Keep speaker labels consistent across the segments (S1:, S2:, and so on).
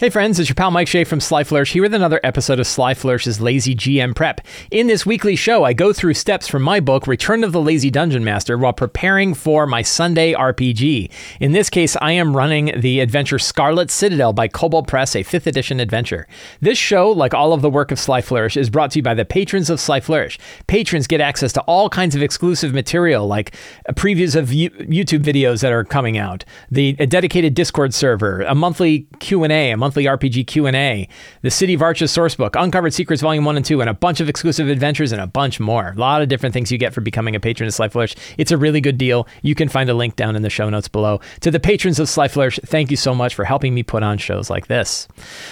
S1: Hey friends, it's your pal Mike Shea from Sly Flourish here with another episode of Sly Flourish's Lazy GM Prep. In this weekly show, I go through steps from my book, Return of the Lazy Dungeon Master, while preparing for my Sunday RPG. In this case, I am running the adventure Scarlet Citadel by Kobold Press, a 5th edition adventure. This show, like all of the work of Sly Flourish, is brought to you by the patrons of Sly Flourish. Patrons get access to all kinds of exclusive material, like previews of YouTube videos that are coming out, the a dedicated Discord server, a monthly Q&A, a monthly monthly RPG Q&A, the City of Arches sourcebook, Uncovered Secrets Volume 1 and 2, and a bunch of exclusive adventures and a bunch more. A lot of different things you get for becoming a patron of Sly Flourish. It's a really good deal. You can find a link down in the show notes below. To the patrons of Sly Flourish, thank you so much for helping me put on shows like this.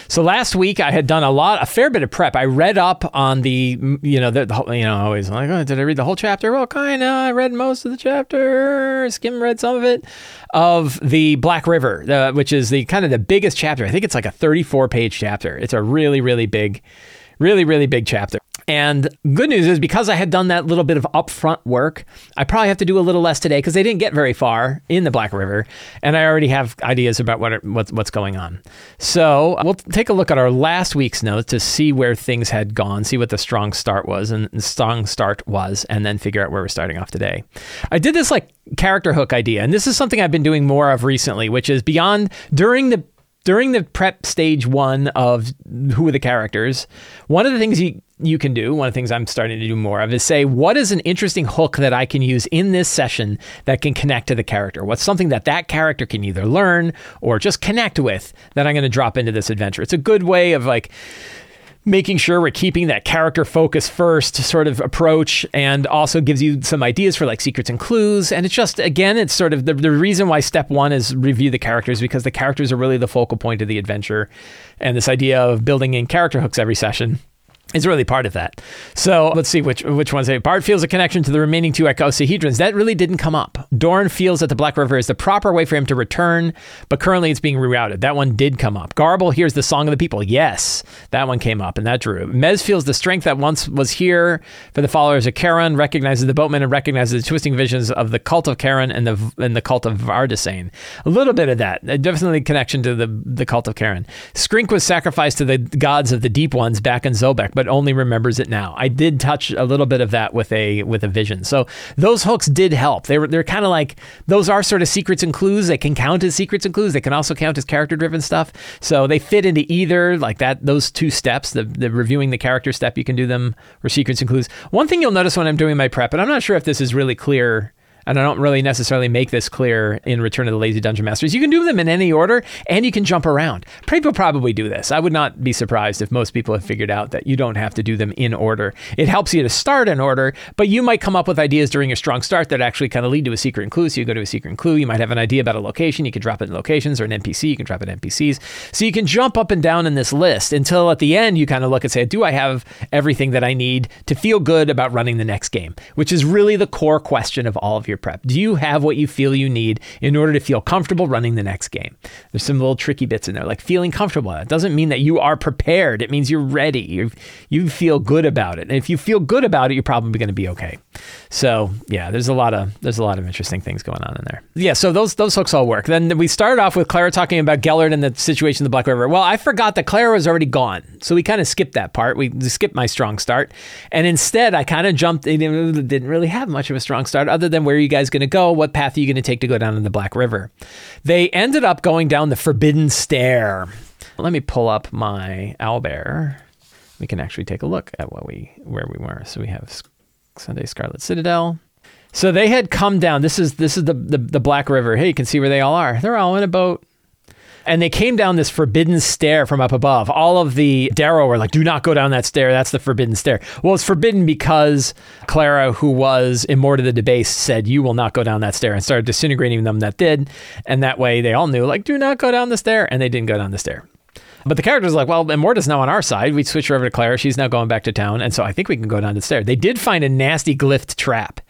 S1: So last week I had done a lot, a fair bit of prep. I read up on the, you know, the, you know, always like, oh, did I read the whole chapter? Well, kind of. I read most of the chapter, skim read some of it of the Black River, uh, which is the kind of the biggest chapter. I think it's like a 34 page chapter. It's a really, really big, really, really big chapter. And good news is because I had done that little bit of upfront work, I probably have to do a little less today because they didn't get very far in the Black River, and I already have ideas about what what's what's going on. So we'll take a look at our last week's notes to see where things had gone, see what the strong start was, and the strong start was, and then figure out where we're starting off today. I did this like character hook idea, and this is something I've been doing more of recently, which is beyond during the during the prep stage one of who are the characters, one of the things you, you can do, one of the things I'm starting to do more of is say, what is an interesting hook that I can use in this session that can connect to the character? What's something that that character can either learn or just connect with that I'm going to drop into this adventure? It's a good way of like, making sure we're keeping that character focus first sort of approach and also gives you some ideas for like secrets and clues. And it's just again it's sort of the, the reason why step one is review the characters because the characters are really the focal point of the adventure. And this idea of building in character hooks every session is really part of that. So let's see which which ones. Bart feels a connection to the remaining two icosahedrons. That really didn't come up. Dorn feels that the Black River is the proper way for him to return, but currently it's being rerouted. That one did come up. Garble hears the song of the people. Yes, that one came up, and that drew. Mez feels the strength that once was here for the followers of Charon, recognizes the boatman, and recognizes the twisting visions of the cult of Charon and the and the cult of Vardasane. A little bit of that. Definitely connection to the, the cult of Charon. Skrink was sacrificed to the gods of the deep ones back in Zobeck, but only remembers it now. I did touch a little bit of that with a with a vision. So those hooks did help. They were they're kind of like those are sort of secrets and clues. They can count as secrets and clues. They can also count as character driven stuff. So they fit into either like that those two steps. The the reviewing the character step you can do them or secrets and clues. One thing you'll notice when I'm doing my prep, and I'm not sure if this is really clear and I don't really necessarily make this clear in Return of the Lazy Dungeon Masters. You can do them in any order, and you can jump around. People probably do this. I would not be surprised if most people have figured out that you don't have to do them in order. It helps you to start in order, but you might come up with ideas during your strong start that actually kind of lead to a secret and clue. So you go to a secret and clue. You might have an idea about a location. You can drop it in locations or an NPC. You can drop it in NPCs. So you can jump up and down in this list until at the end you kind of look and say, do I have everything that I need to feel good about running the next game? Which is really the core question of all of your your prep? Do you have what you feel you need in order to feel comfortable running the next game? There's some little tricky bits in there, like feeling comfortable. It doesn't mean that you are prepared. It means you're ready. You you feel good about it. And if you feel good about it, you're probably going to be okay. So yeah, there's a lot of there's a lot of interesting things going on in there. Yeah, so those those hooks all work. Then we started off with Clara talking about Gellert and the situation in the Black River. Well, I forgot that Clara was already gone, so we kind of skipped that part. We skipped my strong start, and instead I kind of jumped. Didn't really have much of a strong start, other than where you guys going to go? What path are you going to take to go down in the Black River? They ended up going down the Forbidden Stair. Let me pull up my owlbear. We can actually take a look at what we where we were. So we have Sunday Scarlet Citadel. So they had come down. This is this is the, the the Black River. Hey, you can see where they all are. They're all in a boat and they came down this forbidden stair from up above. All of the Derro were like, "Do not go down that stair. That's the forbidden stair." Well, it's forbidden because Clara, who was Immorta the Debased, said, "You will not go down that stair," and started disintegrating them that did. And that way, they all knew, like, "Do not go down the stair," and they didn't go down the stair. But the character's like, well, Immorta's now on our side. We switch her over to Clara. She's now going back to town. And so I think we can go down the stair. They did find a nasty glyph trap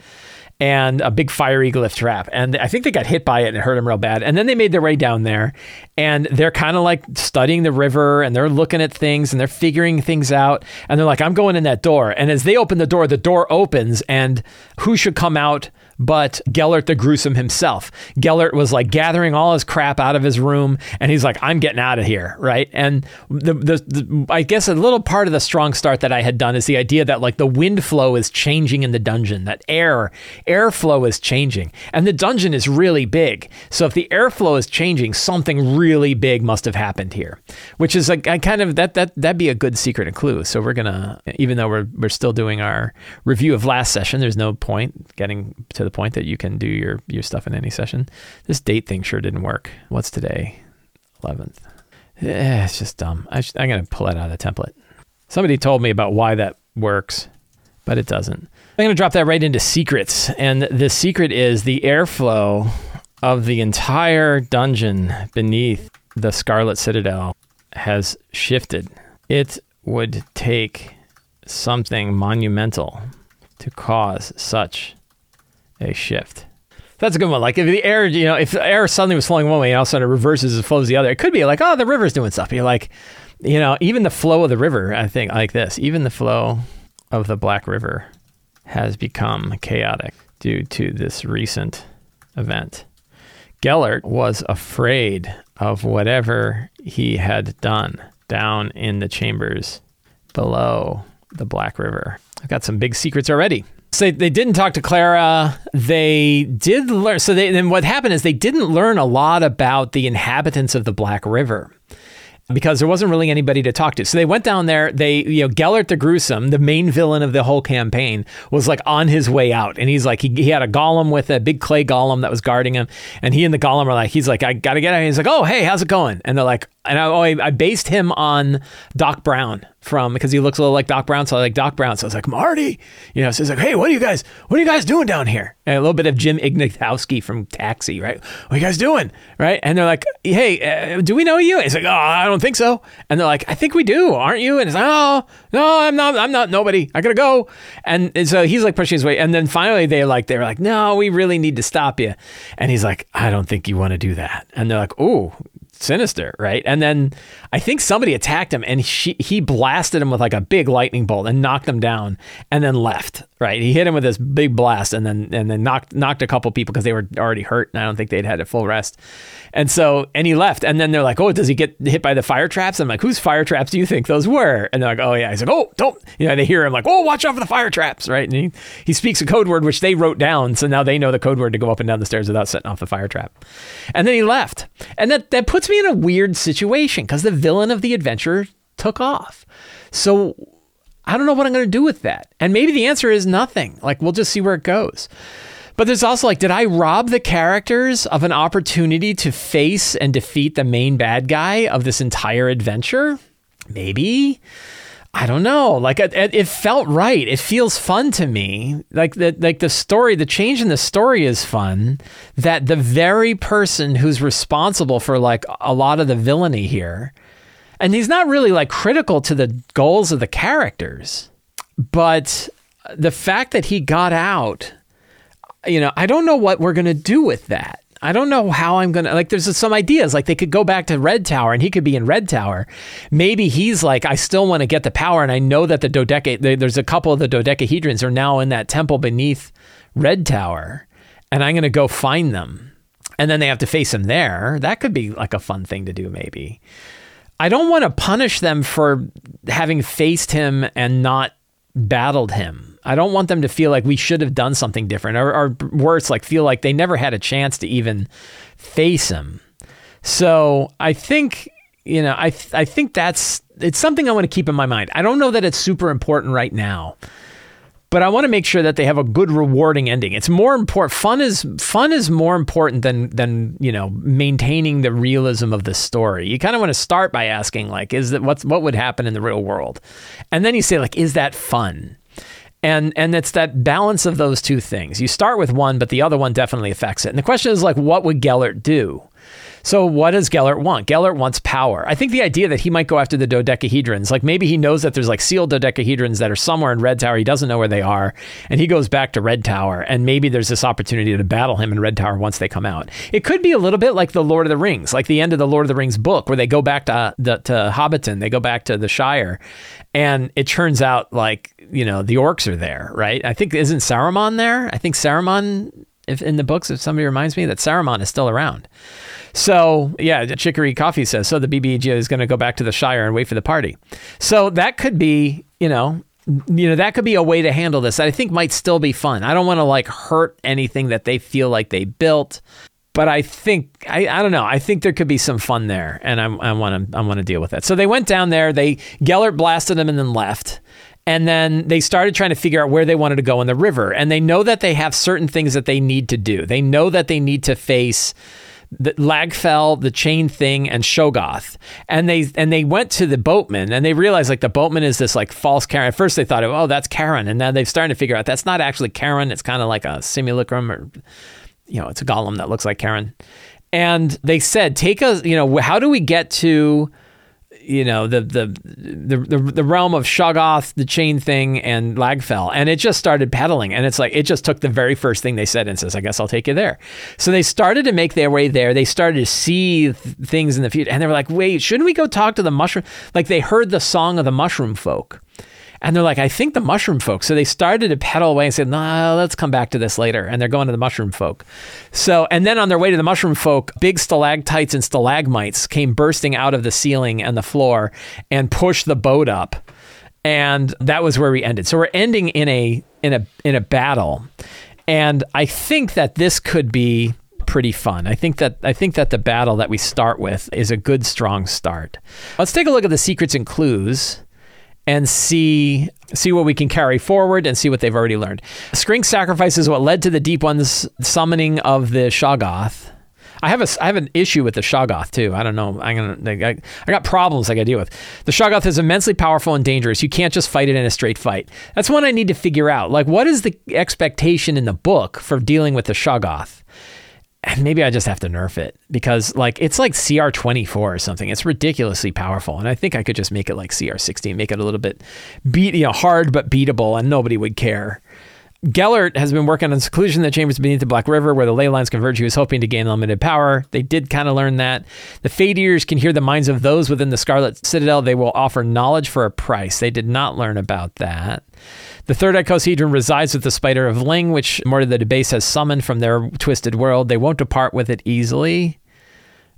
S1: and a big fiery glyph trap. And I think they got hit by it and it hurt them real bad. And then they made their way down there and they're kind of like studying the river and they're looking at things and they're figuring things out. And they're like, I'm going in that door. And as they open the door, the door opens and who should come out but Gellert the Gruesome himself. Gellert was like gathering all his crap out of his room, and he's like, "I'm getting out of here," right? And the, the, the I guess a little part of the strong start that I had done is the idea that like the wind flow is changing in the dungeon, that air airflow is changing, and the dungeon is really big. So if the airflow is changing, something really big must have happened here, which is like I kind of that that that'd be a good secret and clue. So we're gonna, even though we're we're still doing our review of last session, there's no point getting to the point that you can do your your stuff in any session. This date thing sure didn't work. What's today? 11th. Eh, it's just dumb. I am going to pull that out of the template. Somebody told me about why that works, but it doesn't. I'm going to drop that right into secrets. And the secret is the airflow of the entire dungeon beneath the Scarlet Citadel has shifted. It would take something monumental to cause such a shift. That's a good one. Like if the air, you know, if the air suddenly was flowing one way and all of a sudden it reverses and flows the other, it could be like, oh, the river's doing stuff. You're like, you know, even the flow of the river, I think like this, even the flow of the Black River has become chaotic due to this recent event. Gellert was afraid of whatever he had done down in the chambers below the Black River. I've got some big secrets already. So they didn't talk to Clara. They did learn. So they, then what happened is they didn't learn a lot about the inhabitants of the Black River because there wasn't really anybody to talk to. So they went down there. They, you know, Gellert the Gruesome, the main villain of the whole campaign, was like on his way out. And he's like, he, he had a golem with a big clay golem that was guarding him. And he and the golem are like, he's like, I got to get out. He's like, oh, hey, how's it going? And they're like, and I, oh, I based him on Doc Brown from because he looks a little like Doc Brown. So I like Doc Brown. So I was like, Marty, you know, so he's like, hey, what are you guys, what are you guys doing down here? And a little bit of Jim Ignatowski from Taxi, right? What are you guys doing? Right? And they're like, hey, uh, do we know you? He's like, oh, I don't think so. And they're like, I think we do, aren't you? And he's like, oh, no, I'm not, I'm not nobody. I gotta go. And, and so he's like pushing his way. And then finally they like, they're like, no, we really need to stop you. And he's like, I don't think you want to do that. And they're like, oh, sinister, right? And then I think somebody attacked him and she, he blasted him with like a big lightning bolt and knocked him down and then left, right? He hit him with this big blast and then and then knocked knocked a couple people because they were already hurt and I don't think they'd had a full rest. And so and he left and then they're like, "Oh, does he get hit by the fire traps?" I'm like, "Whose fire traps do you think those were?" And they're like, "Oh yeah." He's like, "Oh, don't." You know, they hear him like, "Oh, watch out for the fire traps," right? And he he speaks a code word which they wrote down, so now they know the code word to go up and down the stairs without setting off the fire trap. And then he left. And that that puts me in a weird situation because the villain of the adventure took off. So I don't know what I'm going to do with that. And maybe the answer is nothing. Like we'll just see where it goes. But there's also like, did I rob the characters of an opportunity to face and defeat the main bad guy of this entire adventure? Maybe. I don't know. Like it, it, felt right. It feels fun to me. Like the like the story, the change in the story is fun. That the very person who's responsible for like a lot of the villainy here, and he's not really like critical to the goals of the characters, but the fact that he got out, you know, I don't know what we're gonna do with that. I don't know how I'm gonna like. There's some ideas like they could go back to Red Tower and he could be in Red Tower. Maybe he's like, I still want to get the power, and I know that the dodeca. There's a couple of the dodecahedrons are now in that temple beneath Red Tower, and I'm gonna go find them, and then they have to face him there. That could be like a fun thing to do, maybe. I don't want to punish them for having faced him and not battled him. I don't want them to feel like we should have done something different, or, or worse, like feel like they never had a chance to even face him. So I think you know, I th- I think that's it's something I want to keep in my mind. I don't know that it's super important right now, but I want to make sure that they have a good, rewarding ending. It's more important. Fun is fun is more important than than you know maintaining the realism of the story. You kind of want to start by asking like, is that what's what would happen in the real world, and then you say like, is that fun? and and it's that balance of those two things. You start with one, but the other one definitely affects it. And the question is like, what would Gellert do? So what does Gellert want? Gellert wants power. I think the idea that he might go after the dodecahedrons, like maybe he knows that there's like sealed dodecahedrons that are somewhere in Red Tower. He doesn't know where they are, and he goes back to Red Tower, and maybe there's this opportunity to battle him in Red Tower once they come out. It could be a little bit like the Lord of the Rings, like the end of the Lord of the Rings book, where they go back to uh, the, to Hobbiton, they go back to the Shire, and it turns out like you know the orcs are there, right? I think isn't Saruman there? I think Saruman if in the books, if somebody reminds me that Saruman is still around. So yeah, Chicory Coffee says so. The BBG is going to go back to the Shire and wait for the party. So that could be, you know, you know that could be a way to handle this that I think might still be fun. I don't want to like hurt anything that they feel like they built, but I think I, I don't know. I think there could be some fun there, and I want to I want to deal with that. So they went down there. They Gellert blasted them and then left. And then they started trying to figure out where they wanted to go in the river. And they know that they have certain things that they need to do. They know that they need to face the Lagfell, the chain thing, and Shoggoth. And they and they went to the boatman and they realized like the boatman is this like false Charon. At first they thought, oh, that's Charon, And now they've started to figure out that's not actually Charon. It's kind of like a simulacrum or you know, it's a golem that looks like Charon. And they said, take us, you know, how do we get to you know the the the the, realm of Shoggoth, the chain thing, and Lagfell, and it just started pedaling, and it's like it just took the very first thing they said and says, "I guess I'll take you there." So they started to make their way there. They started to see th- things in the future, and they were like, "Wait, shouldn't we go talk to the mushroom?" Like they heard the song of the mushroom folk, and they're like, I think the mushroom folk. So they started to pedal away and said, nah, let's come back to this later. And they're going to the mushroom folk. So, and then on their way to the mushroom folk, big stalactites and stalagmites came bursting out of the ceiling and the floor and pushed the boat up. And that was where we ended. So we're ending in a in a in a battle. And I think that this could be pretty fun. I think that I think that the battle that we start with is a good strong start. Let's take a look at the secrets and clues and see see what we can carry forward and see what they've already learned. Skrink sacrifice is what led to the Deep One's summoning of the Shoggoth. I have a I have an issue with the Shoggoth too. I don't know. I'm gonna I, I got problems I got to deal with. The Shoggoth is immensely powerful and dangerous. You can't just fight it in a straight fight. That's one I need to figure out. Like, what is the expectation in the book for dealing with the Shoggoth? maybe I just have to nerf it because like it's like CR24 or something. It's ridiculously powerful, and I think I could just make it like CR16, make it a little bit beat, you know, hard but beatable, and nobody would care. Gellert has been working on seclusion the chambers beneath the Black River where the ley lines converge. He was hoping to gain limited power. They did kind of learn that. The Fade can hear the minds of those within the Scarlet Citadel. They will offer knowledge for a price. They did not learn about that. The third icosahedron resides with the Spider of Leng, which Morty the Debase has summoned from their twisted world. They won't depart with it easily.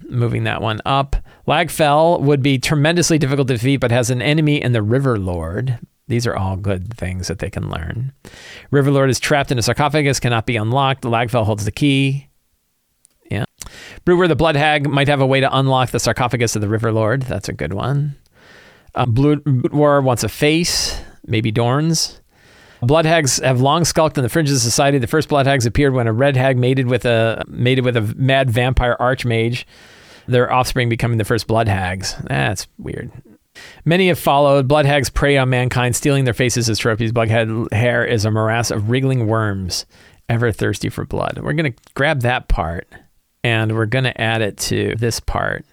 S1: Moving that one up. Lagfell would be tremendously difficult to defeat, but has an enemy in the River Lord. These are all good things that they can learn. River Lord is trapped in a sarcophagus, cannot be unlocked. Lagfell holds the key. Yeah. Brewer the Blood Hag might have a way to unlock the sarcophagus of the River Lord. That's a good one. Uh, Blue War wants a face, maybe Dorn's. Blood hags have long skulked in the fringes of society. The first blood hags appeared when a red hag mated with a mated with a mad vampire archmage. Their offspring becoming the first blood hags. That's weird. Many have followed. Blood hags prey on mankind, stealing their faces as trophies. Bughead hair is a morass of wriggling worms, ever thirsty for blood. We're gonna grab that part and we're gonna add it to this part.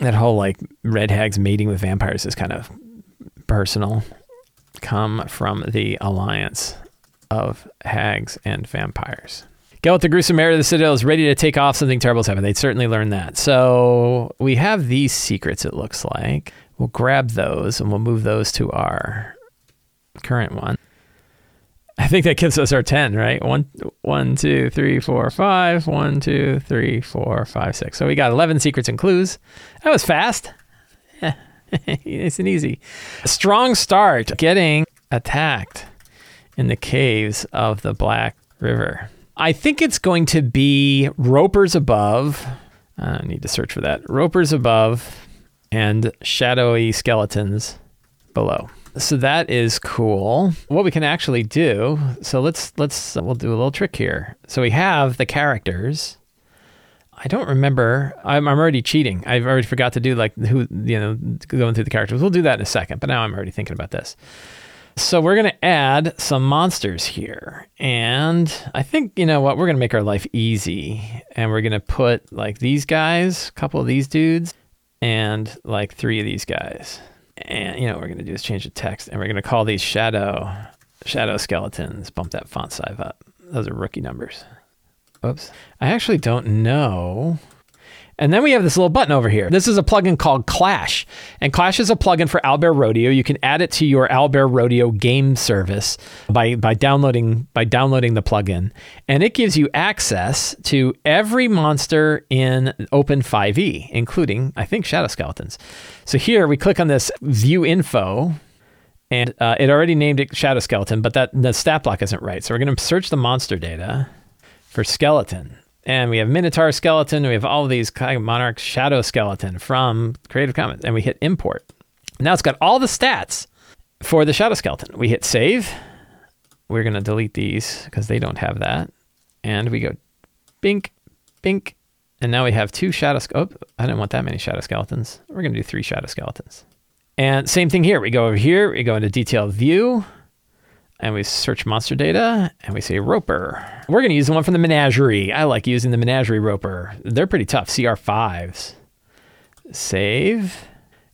S1: That whole like red hags mating with vampires is kind of personal come from the alliance of hags and vampires. Gellert, the gruesome mayor of the Citadel, is ready to take off. Something terrible's happened. They'd certainly learned that. So we have these secrets, it looks like. We'll grab those and we'll move those to our current one. I think that gives us our 10, right? One, one, two, three, four, five. One, two, three, four, five, six. So we got 11 secrets and clues. That was fast. nice and easy. Strong start getting attacked in the caves of the Black River. I think it's going to be Ropers above. I need to search for that. Ropers above and shadowy skeletons below. So that is cool. What we can actually do. So let's let's we'll do a little trick here. So we have the characters I don't remember. I'm, I'm already cheating. I've already forgot to do like who you know going through the characters. We'll do that in a second. But now I'm already thinking about this. So we're gonna add some monsters here, and I think you know what we're gonna make our life easy, and we're gonna put like these guys, a couple of these dudes, and like three of these guys. And you know what we're gonna do is change the text, and we're gonna call these shadow shadow skeletons. Bump that font size up. Those are rookie numbers. Oops. I actually don't know. And then we have this little button over here. This is a plugin called Clash. And Clash is a plugin for Owlbear Rodeo. You can add it to your Owlbear Rodeo game service by, by downloading by downloading the plugin. And it gives you access to every monster in Open 5e, including, I think, Shadow Skeletons. So here we click on this view info. And uh, it already named it Shadow Skeleton, but that the stat block isn't right. So we're going to search the monster data for skeleton and we have Minotaur skeleton. We have all these kind of Monarch shadow skeleton from Creative Commons, and we hit import. Now it's got all the stats for the shadow skeleton. We hit save. We're going to delete these because they don't have that. And we go bink, bink. And now we have two shadow. Oh, I didn't want that many shadow skeletons. We're going to do three shadow skeletons. And same thing here. We go over here. We go into detailed view and we search monster data and we say roper. We're going to use the one from the menagerie. I like using the menagerie roper. They're pretty tough, CR5s. Save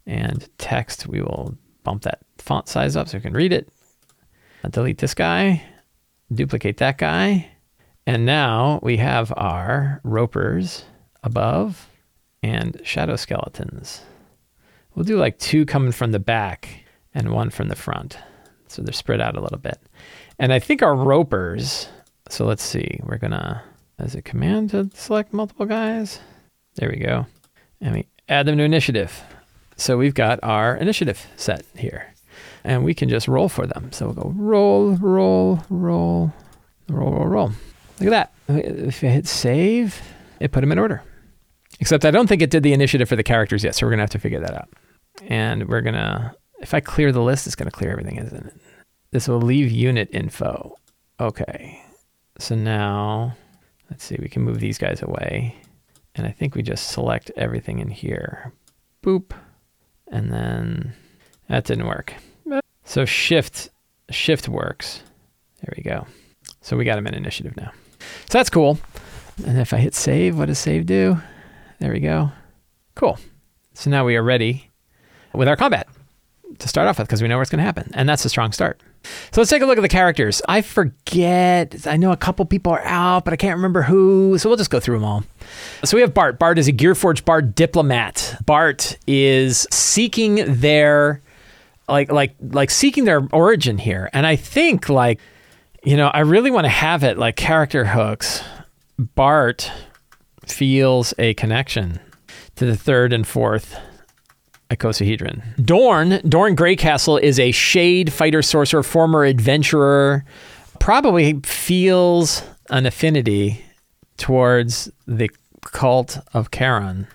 S1: and text. We will bump that font size up so we can read it. I'll delete this guy, duplicate that guy. And now we have our ropers above and shadow skeletons. We'll do like two coming from the back and one from the front. So they're spread out a little bit. And I think our ropers, so let's see, we're gonna, as a command to select multiple guys. There we go. And we add them to initiative. So we've got our initiative set here. And we can just roll for them. So we'll go roll, roll, roll, roll, roll, roll. Look at that. If I hit save, it put them in order. Except I don't think it did the initiative for the characters yet, so we're gonna have to figure that out. And we're gonna if I clear the list, it's going to clear everything, isn't it? This will leave unit info. Okay. So now, let's see, we can move these guys away. And I think we just select everything in here. Boop. And then that didn't work. So shift, shift works. There we go. So we got them in initiative now. So that's cool. And if I hit save, what does save do? There we go. Cool. So now we are ready with our combat to start off with because we know what's going to happen. And that's a strong start. So let's take a look at the characters. I forget. I know a couple people are out, but I can't remember who. So we'll just go through them all. So we have Bart. Bart is a Gearforged Bard diplomat. Bart is seeking their like like like seeking their origin here. And I think like you know, I really want to have it like character hooks. Bart feels a connection to the third and fourth icosahedron. Dorn, Dorn Greycastle is a shade fighter sorcerer, former adventurer, probably feels an affinity towards the cult of Charon,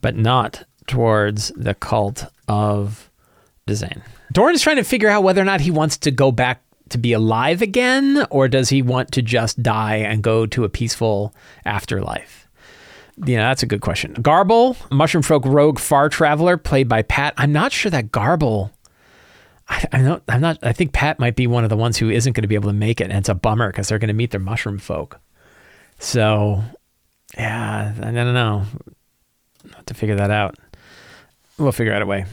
S1: but not towards the cult of Dizayne. Dorn is trying to figure out whether or not he wants to go back to be alive again, or does he want to just die and go to a peaceful afterlife? Know, that's a good question. Garble, Mushroom Folk Rogue Far Traveler, played by Pat. I'm not sure that Garble. I, I not. I'm not. I think Pat might be one of the ones who isn't going to be able to make it, and it's a bummer because they're going to meet their Mushroom Folk. So, yeah, I don't know. I'll have to figure that out. We'll figure out a way.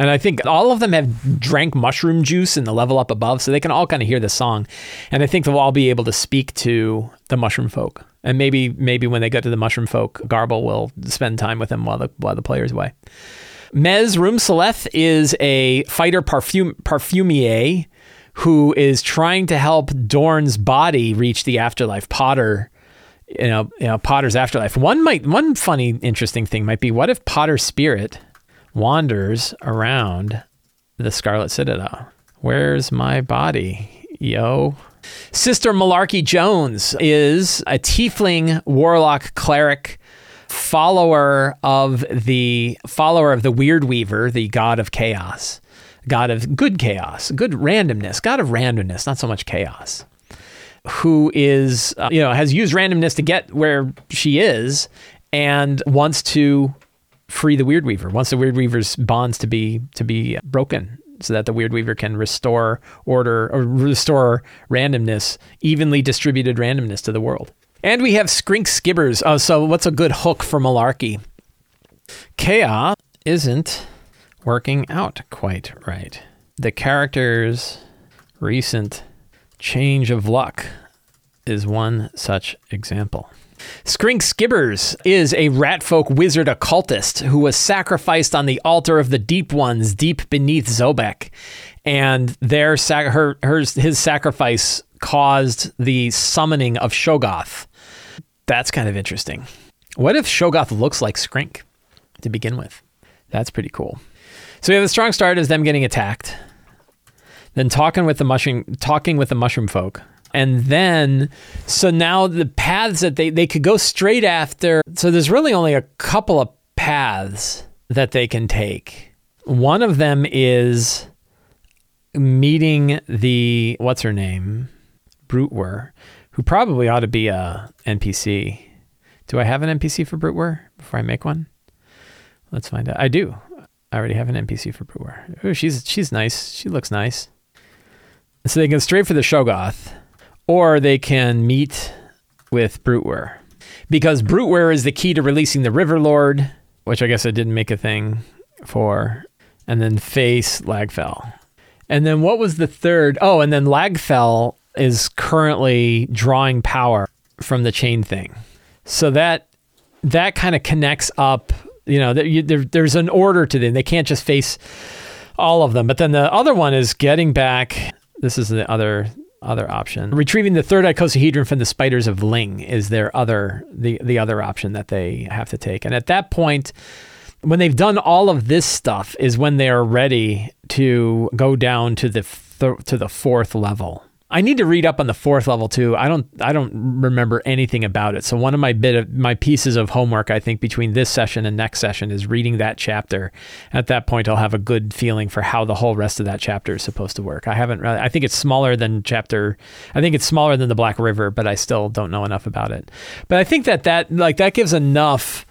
S1: And I think all of them have drank mushroom juice in the level up above, so they can all kind of hear the song. And I think they'll all be able to speak to the mushroom folk. And maybe maybe when they get to the mushroom folk, Garble will spend time with them while the while the player's away. Mez Roomseleth is a fighter parfum, parfumier who is trying to help Dorn's body reach the afterlife. Potter, you know, you know, Potter's afterlife. One might one funny interesting thing might be what if Potter's spirit wanders around the Scarlet Citadel. Where's my body, yo? Sister Malarkey Jones is a tiefling warlock cleric follower of the follower of the Weird Weaver, the god of chaos, god of good chaos, good randomness, god of randomness, not so much chaos. Who is, uh, you know, has used randomness to get where she is and wants to free the Weird Weaver. Wants the Weird Weaver's bonds to be to be broken, so that the Weird Weaver can restore order or restore randomness, evenly distributed randomness to the world. And we have Skrink Skibbers. Oh, so what's a good hook for Malarkey? Chaos isn't working out quite right. The character's recent change of luck is one such example. Skrink Skibbers is a ratfolk wizard occultist who was sacrificed on the altar of the Deep Ones deep beneath Zobeck. And their her, her, his sacrifice caused the summoning of Shoggoth. That's kind of interesting. What if Shoggoth looks like Skrink to begin with? That's pretty cool. So we have a strong start as them getting attacked, then talking with the mushroom, talking with the mushroom folk, and then so now the paths that they they could go straight after. So there's really only a couple of paths that they can take. One of them is meeting the what's her name, Brutewer, who probably ought to be a NPC. Do I have an NPC for Brutewer before I make one? Let's find out. I do. I already have an NPC for Brutewer. Ooh, she's she's nice. She looks nice. So they can straight for the Shoggoth, or they can meet with Brutewer. Because Brutewer is the key to releasing the River Lord, which I guess I didn't make a thing for, and then face Lagfell. And then what was the third? Oh, and then Lagfell is currently drawing power from the chain thing. So that that kind of connects up you know, there, there, there's an order to them. They can't just face all of them. But then the other one is getting back. This is the other other option. Retrieving the third icosahedron from the spiders of Leng is their other the the other option that they have to take. And at that point, when they've done all of this stuff, is when they are ready to go down to the th- to the fourth level. I need to read up on the fourth level too. I don't I don't remember anything about it. So one of my bit of my pieces of homework I think between this session and next session is reading that chapter. At that point I'll have a good feeling for how the whole rest of that chapter is supposed to work. I haven't I think it's smaller than chapter I think it's smaller than the Black River, but I still don't know enough about it. But I think that that like that gives enough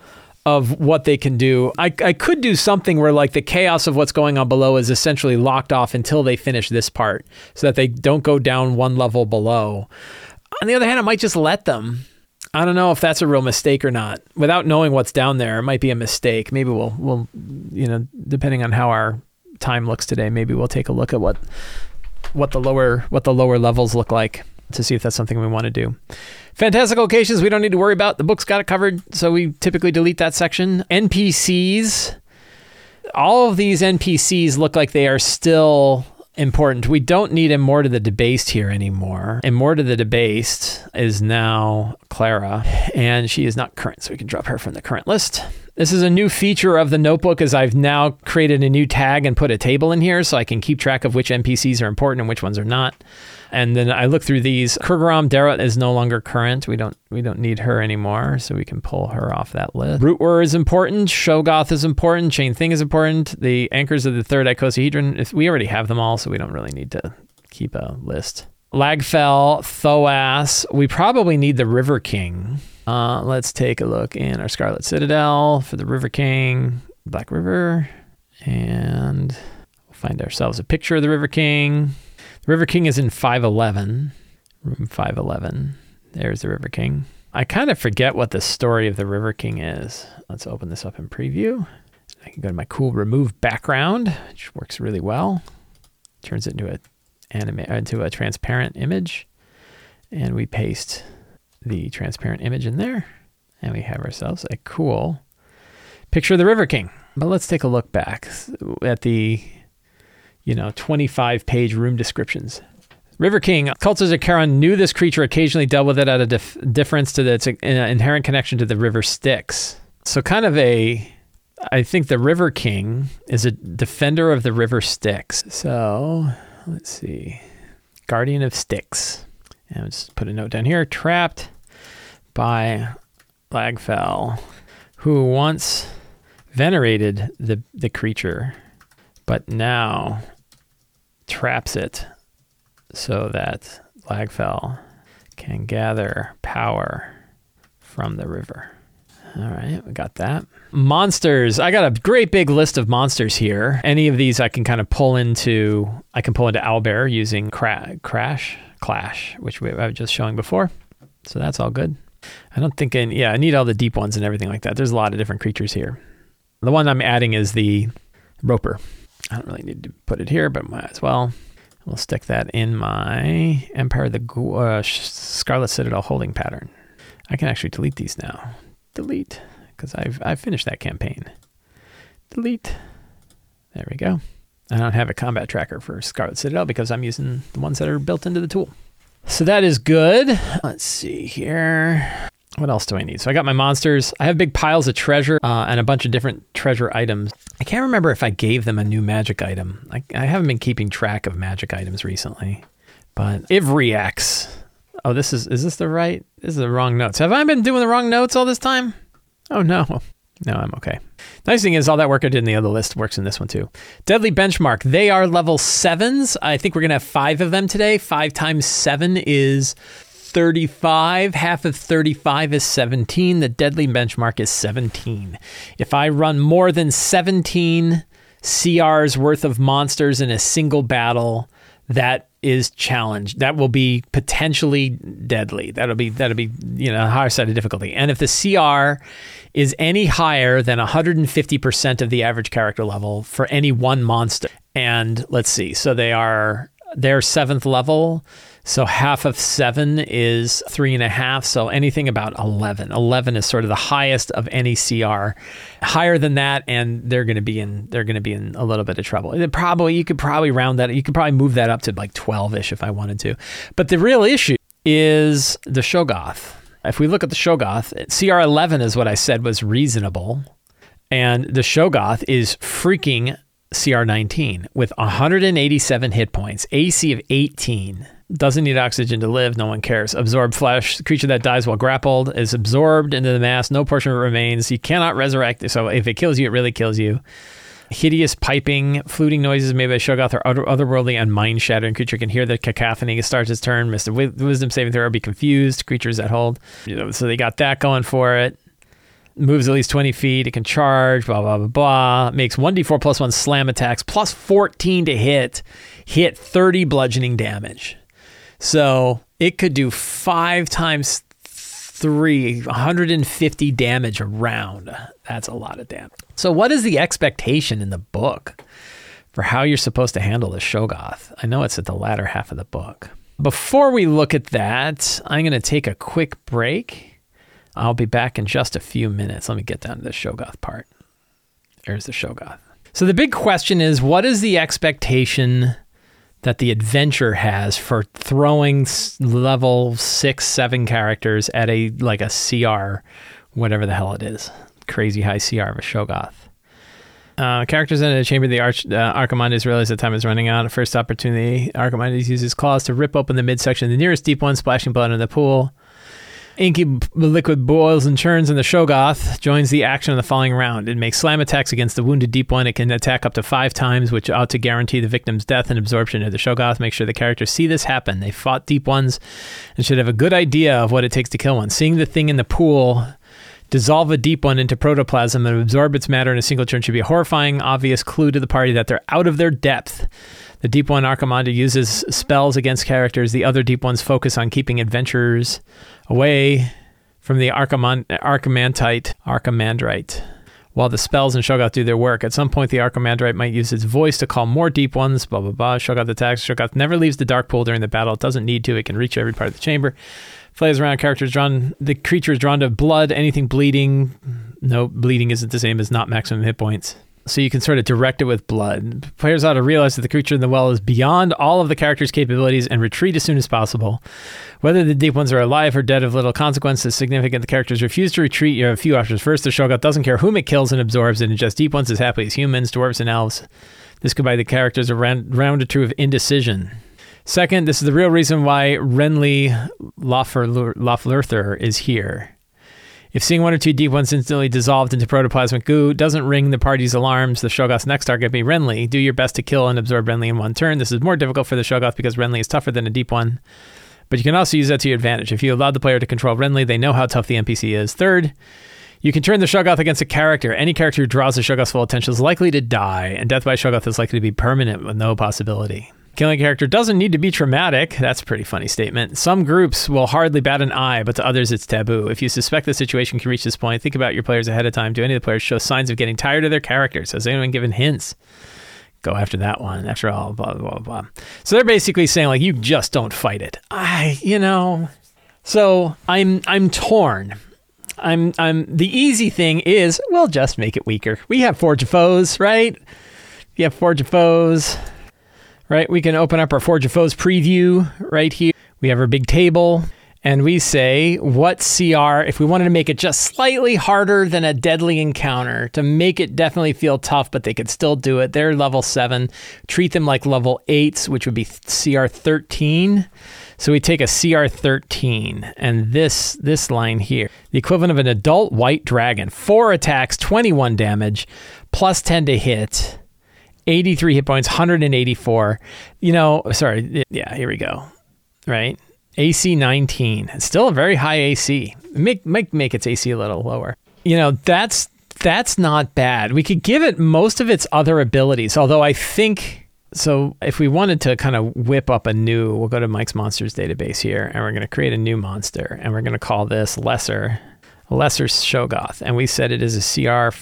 S1: of what they can do. I, I could do something where like the chaos of what's going on below is essentially locked off until they finish this part so that they don't go down one level below. On the other hand, I might just let them. I don't know if that's a real mistake or not. Without knowing what's down there, it might be a mistake. Maybe we'll we'll you know, depending on how our time looks today, maybe we'll take a look at what what the lower what the lower levels look like to see if that's something we want to do. Fantastic locations we don't need to worry about. The book's got it covered, so we typically delete that section. NPCs. All of these NPCs look like they are still important. We don't need Immorta to the Debased here anymore. Immorta to the Debased is now Clara, and she is not current, so we can drop her from the current list. This is a new feature of the notebook as I've now created a new tag and put a table in here so I can keep track of which NPCs are important and which ones are not. And then I look through these. Kurgaram Dara is no longer current. We don't we don't need her anymore, so we can pull her off that list. Brutewer is important. Shoggoth is important. Chain Thing is important. The anchors of the third icosahedron. We already have them all, so we don't really need to keep a list. Lagfell, Thoas. We probably need the River King. Uh, let's take a look in our Scarlet Citadel for the River King, Black River, and we'll find ourselves a picture of the River King. River King is in 511, room 511. There's the River King. I kind of forget what the story of the River King is. Let's open this up in preview. I can go to my cool remove background, which works really well. Turns it into a anime uh, into a transparent image, and we paste the transparent image in there, and we have ourselves a cool picture of the River King. But let's take a look back at the you know, 25 page room descriptions. River King, cultists of Charon knew this creature occasionally dealt with it at a dif- difference to the, its inherent connection to the river Styx. So, kind of a, I think the River King is a defender of the river Styx. So, let's see. Guardian of Styx. And I'll just put a note down here. Trapped by Lagfell, who once venerated the, the creature, but now traps it so that Lagfell can gather power from the river. All right, we got that. Monsters. I got a great big list of monsters here. Any of these I can kind of pull into. I can pull into Owlbear using cra- Crash, Clash, which we, I was just showing before. So that's all good. I don't think, I, yeah, I need all the deep ones and everything like that. There's a lot of different creatures here. The one I'm adding is the Roper. I don't really need to put it here, but might as well. We'll stick that in my Empire the uh, Scarlet Citadel holding pattern. I can actually delete these now. Delete, because I've, I've finished that campaign. Delete. There we go. I don't have a combat tracker for Scarlet Citadel because I'm using the ones that are built into the tool. So that is good. Let's see here. What else do I need? So I got my monsters. I have big piles of treasure uh, and a bunch of different treasure items. I can't remember if I gave them a new magic item. I, I haven't been keeping track of magic items recently. But Ivriax. Oh, this is is this the right? This is the wrong notes. Have I been doing the wrong notes all this time? Oh no. No, I'm okay. Nice thing is, all that work I did in the other list works in this one too. Deadly Benchmark. They are level sevens. I think we're going to have five of them today. Five times seven is 35. Half of 35 is 17. The Deadly Benchmark is 17. If I run more than 17 CR's worth of monsters in a single battle, that is challenged. That will be potentially deadly. That'll be that'll be you know higher side of difficulty. And if the CR is any higher than 150% of the average character level for any one monster, and let's see, so they are their seventh level. So half of seven is three and a half. So anything about 11. 11 is sort of the highest of any CR. Higher than that, and they're going to be in, they're going to be in a little bit of trouble. Probably, you could probably round that, you could probably move that up to like 12 ish if I wanted to. But the real issue is the Shoggoth. If we look at the Shoggoth, CR11 is what I said was reasonable. And the Shoggoth is freaking CR19 with 187 hit points, AC of 18 doesn't need oxygen to live. No one cares. Absorb flesh. Creature that dies while grappled is absorbed into the mass. No portion of it remains. You cannot resurrect. It. So if it kills you, it really kills you. Hideous piping, fluting noises made by Shoggoth are other, otherworldly and mind shattering. Creature can hear the cacophony. It starts its turn. Mr. Wisdom saving throw. Be confused. Creatures that hold. You know, so they got that going for it moves at least 20 feet. It can charge, blah, blah, blah, blah. Makes 1d4 plus 1 slam attacks, plus 14 to hit. Hit 30 bludgeoning damage. So it could do five times three, 150 damage around. That's a lot of damage. So, what is the expectation in the book for how you're supposed to handle the Shoggoth? I know it's at the latter half of the book. Before we look at that, I'm going to take a quick break. I'll be back in just a few minutes. Let me get down to the Shoggoth part. There's the Shoggoth. So, the big question is what is the expectation that the adventure has for throwing level six, seven characters at a like a CR, whatever the hell it is, crazy high CR of a Shoggoth. Uh, characters in the chamber of the Arch, uh, Archimondes realize that time is running out. First opportunity, Archimondes uses claws to rip open the midsection of the nearest deep one, splashing blood in the pool. Inky liquid boils and churns, and the Shoggoth joins the action in the following round. It makes slam attacks against the wounded deep one. It can attack up to five times, which ought to guarantee the victim's death and absorption of the Shoggoth. Make sure the characters see this happen. They fought deep ones and should have a good idea of what it takes to kill one. Seeing the thing in the pool dissolve a deep one into protoplasm and absorb its matter in a single turn should be a horrifying, obvious clue to the party that they're out of their depth. The deep one Archimonde uses spells against characters. The other deep ones focus on keeping adventurers away from the Archimantite, Archimandrite. While the spells and Shoggoth do their work, at some point the Archimandrite might use its voice to call more deep ones, blah, blah, blah. Shoggoth attacks. Shoggoth never leaves the dark pool during the battle. It doesn't need to. It can reach every part of the chamber. Flays around characters drawn. The creature is drawn to blood. Anything bleeding. No, bleeding isn't the same as not maximum hit points so you can sort of direct it with blood. Players ought to realize that the creature in the well is beyond all of the character's capabilities and retreat as soon as possible. Whether the deep ones are alive or dead of little consequence is significant. The characters refuse to retreat. You have a few options. First, the Shoggoth doesn't care whom it kills and absorbs and ingests deep ones as happily as humans, dwarves, and elves. This could buy the characters a round, round or two of indecision. Second, this is the real reason why Renly Loflurther is here. If seeing one or two deep ones instantly dissolved into protoplasmic goo doesn't ring the party's alarms, the Shoggoth's next target be Renly. Do your best to kill and absorb Renly in one turn. This is more difficult for the Shoggoth because Renly is tougher than a deep one. But you can also use that to your advantage. If you allow the player to control Renly, they know how tough the NPC is. Third, you can turn the Shoggoth against a character. Any character who draws the Shoggoth's full attention is likely to die, and death by Shoggoth is likely to be permanent with no possibility. Killing a character doesn't need to be traumatic. That's a pretty funny statement. Some groups will hardly bat an eye, but to others it's taboo. If you suspect the situation can reach this point, think about your players ahead of time. Do any of the players show signs of getting tired of their characters? Has anyone given hints? Go after that one. After all, blah, blah, blah. So they're basically saying, like, you just don't fight it. I, you know, So I'm I'm torn. I'm I'm the easy thing is we'll just make it weaker. We have Forge of Foes, right? We have Forge of Foes, right? We can open up our Forge of Foes preview right here. We have our big table and we say what CR, if we wanted to make it just slightly harder than a deadly encounter, to make it definitely feel tough, but they could still do it. They're level seven. Treat them like level eights, which would be CR 13. So we take a CR 13 and this this line here, the equivalent of an adult white dragon, four attacks, 21 damage, plus 10 to hit. 83 hit points, 184. You know, sorry, yeah, here we go. Right? AC 19. It's still a very high AC. Make make make its AC a little lower. You know, that's that's not bad. We could give it most of its other abilities, although I think so if we wanted to kind of whip up a new, we'll go to Mike's Monsters database here and we're going to create a new monster and we're going to call this Lesser Lesser Shoggoth and we said it is a CR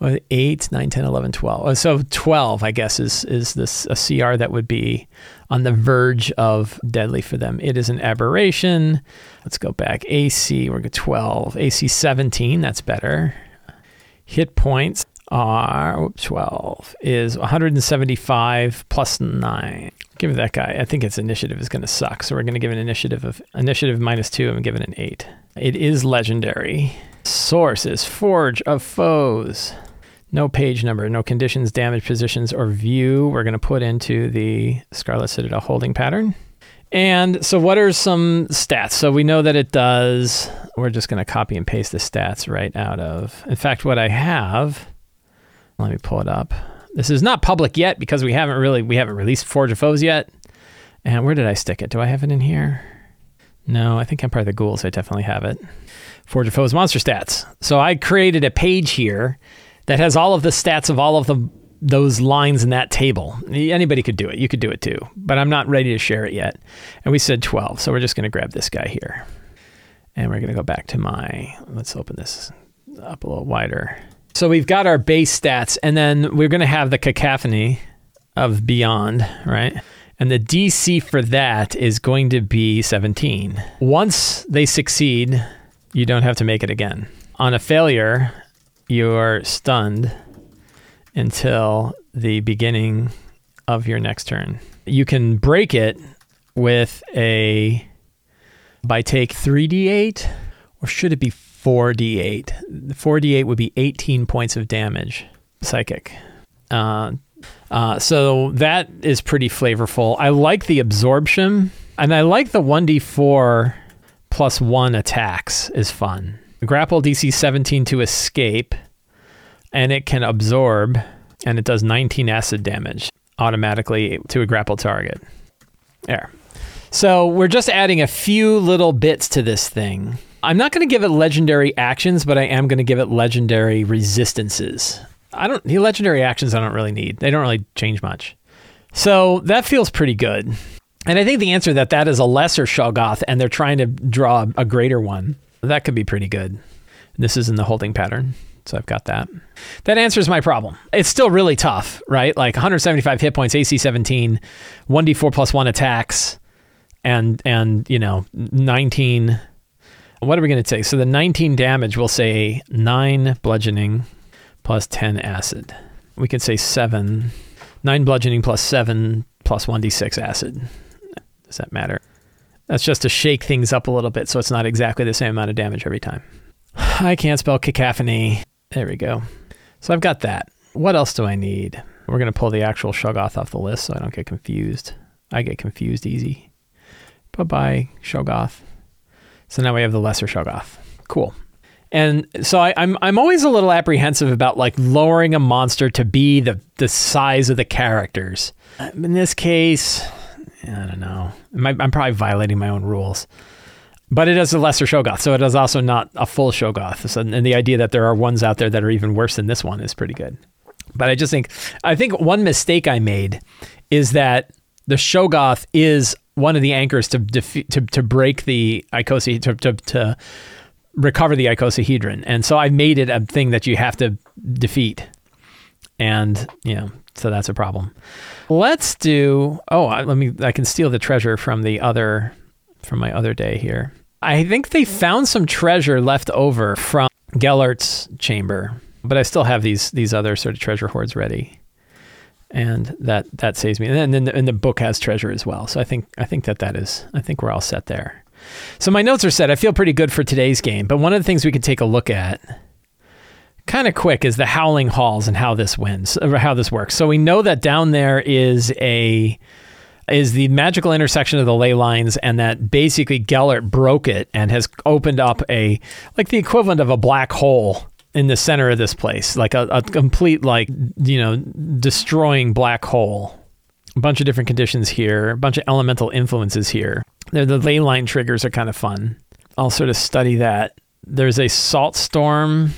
S1: Uh, 8, 9, 10, 11, 12. Uh, so 12, I guess, is, is this a CR that would be on the verge of deadly for them. It is an aberration. Let's go back. AC, we're going 12. AC 17, that's better. Hit points are 12 is 175 plus 9. Give that guy. I think its initiative is going to suck. So we're going to give an initiative of initiative minus 2 and give it an 8. It is legendary. Source is Forge of Foes. No page number, no conditions, damage, positions, or view. We're going to put into the Scarlet Citadel holding pattern. And so, what are some stats? So, we know that it does. We're just going to copy and paste the stats right out of. In fact, what I have, let me pull it up. This is not public yet because we haven't really we haven't released Forge of Foes yet. And where did I stick it? Do I have it in here? No, I think Empire of the Ghouls. I definitely have it. Forge of Foes monster stats. So I created a page here that has all of the stats of all of the those lines in that table. Anybody could do it. You could do it too, but I'm not ready to share it yet. And we said 12, so we're just going to grab this guy here. And we're going to go back to my, let's open this up a little wider. So we've got our base stats, and then we're going to have the cacophony of Beyond, right? And the DC for that is going to be 17. Once they succeed, you don't have to make it again. On a failure, you're stunned until the beginning of your next turn. You can break it with a by take 3d8 or should it be 4d8? 4d8 would be 18 points of damage psychic. Uh, uh, so that is pretty flavorful. I like the absorption and I like the 1d4 plus 1 attacks is fun. Grapple DC 17 to escape, and it can absorb, and it does 19 acid damage automatically to a grapple target. There. So we're just adding a few little bits to this thing. I'm not going to give it legendary actions, but I am going to give it legendary resistances. I don't the legendary actions I don't really need. They don't really change much. So that feels pretty good. And I think the answer that that is a lesser Shoggoth and they're trying to draw a greater one that could be pretty good. This is in the holding pattern. So I've got that. That answers my problem. It's still really tough, right? Like 175 hit points, AC 17, 1d4 plus 1 attacks, and, and you know, 19. What are we going to take? So the 19 damage, we'll say 9 bludgeoning plus 10 acid. We could say 7. 9 bludgeoning plus 7 plus 1d6 acid. Does that matter? That's just to shake things up a little bit so it's not exactly the same amount of damage every time. I can't spell cacophony. There we go. So I've got that. What else do I need? We're going to pull the actual Shoggoth off the list so I don't get confused. I get confused easy. Bye bye, Shoggoth. So now we have the lesser Shoggoth. Cool. And so I, am I'm, I'm always a little apprehensive about like lowering a monster to be the the size of the characters. In this case, I don't know. I'm probably violating my own rules. But it is a lesser Shoggoth, so it is also not a full Shoggoth. So, and the idea that there are ones out there that are even worse than this one is pretty good. But I just think, I think one mistake I made is that the Shoggoth is one of the anchors to defeat, to, to break the Icosahedron, to, to, to recover the icosahedron. And so I made it a thing that you have to defeat. And, you know, so that's a problem. Let's do. Oh, let me. I can steal the treasure from the other, from my other day here. I think they mm-hmm. found some treasure left over from Gellert's chamber, but I still have these these other sort of treasure hoards ready, and that that saves me. And then the, and the book has treasure as well, so I think I think that that is I think we're all set there. So my notes are set. I feel pretty good for today's game, but one of the things we could take a look at kind of quick is the howling halls and how this wins or how this works. So we know that down there is a is the magical intersection of the ley lines and that basically Gellert broke it and has opened up a like the equivalent of a black hole in the center of this place, like a, a complete like you know destroying black hole. A bunch of different conditions here, a bunch of elemental influences here. The ley line triggers are kind of fun. I'll sort of study that. There's a salt storm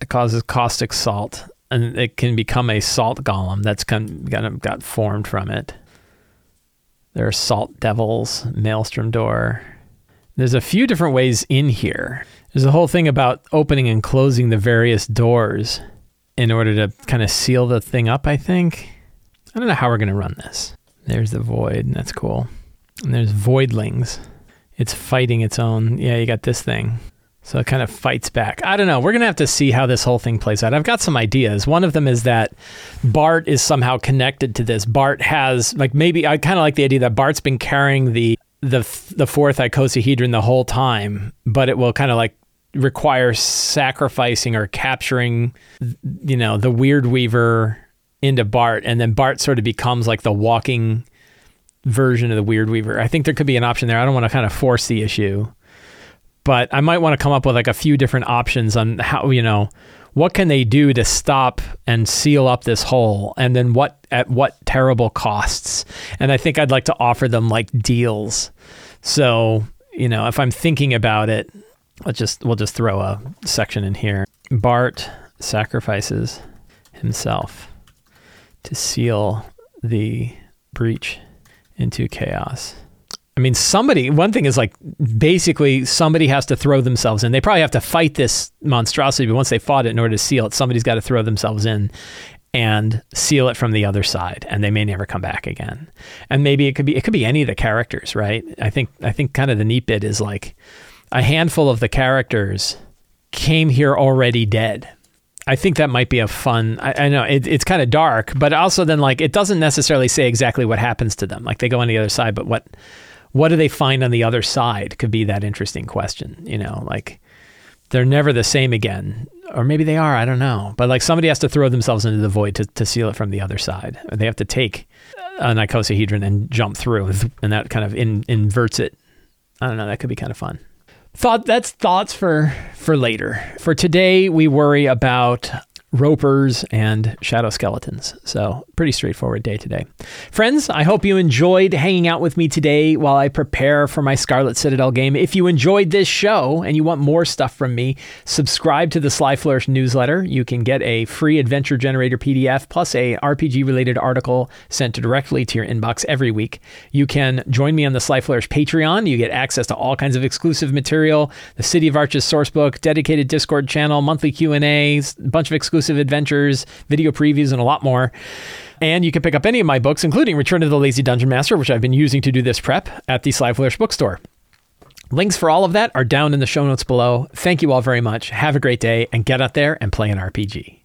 S1: that causes caustic salt, and it can become a salt golem that's kind of got formed from it. There are salt devils, maelstrom door. There's a few different ways in here. There's a whole thing about opening and closing the various doors in order to kind of seal the thing up, I think. I don't know how we're going to run this. There's the void. And that's cool. And there's voidlings. It's fighting its own. Yeah, you got this thing. So it kind of fights back. I don't know. We're going to have to see how this whole thing plays out. I've got some ideas. One of them is that Bart is somehow connected to this. Bart has like maybe I kind of like the idea that Bart's been carrying the the the fourth icosahedron the whole time, but it will kind of like require sacrificing or capturing you know, the weird weaver into Bart and then Bart sort of becomes like the walking version of the weird weaver. I think there could be an option there. I don't want to kind of force the issue but I might want to come up with like a few different options on how you know what can they do to stop and seal up this hole and then what at what terrible costs? And i think i'd like to offer them like deals. So you know if i'm thinking about it let's just we'll just throw a section in here. Bart sacrifices himself to seal the breach into chaos I mean, somebody, one thing is like basically somebody has to throw themselves in. They probably have to fight this monstrosity, but once they fought it in order to seal it, somebody's got to throw themselves in and seal it from the other side and they may never come back again. And maybe it could be it could be any of the characters, right? I think I think kind of the neat bit is like a handful of the characters came here already dead. I think that might be a fun. I, I know it, it's kind of dark, but also then like it doesn't necessarily say exactly what happens to them. Like they go on the other side, but what what do they find on the other side could be that interesting question you know like they're never the same again. Or maybe they are i don't know. But like somebody has to throw themselves into the void to, to seal it from the other side. They have to take an icosahedron and jump through and that kind of in, inverts it. I don't know that could be kind of fun. Thought that's thoughts for for later. For today we worry about ropers and shadow skeletons. So, pretty straightforward day today. Friends, I hope you enjoyed hanging out with me today while I prepare for my Scarlet Citadel game. If you enjoyed this show and you want more stuff from me, subscribe to the Sly Flourish newsletter. You can get a free adventure generator PDF plus a RPG related article sent directly to your inbox every week. You can join me on the Sly Flourish Patreon. You get access to all kinds of exclusive material, the City of Arches sourcebook, dedicated Discord channel, monthly Q&As, a bunch of exclusive exclusive adventures, video previews, and a lot more. And you can pick up any of my books, including Return to the Lazy Dungeon Master, which I've been using to do this prep at the Sly Flourish bookstore. Links for all of that are down in the show notes below. Thank you all very much. Have a great day and get out there and play an RPG.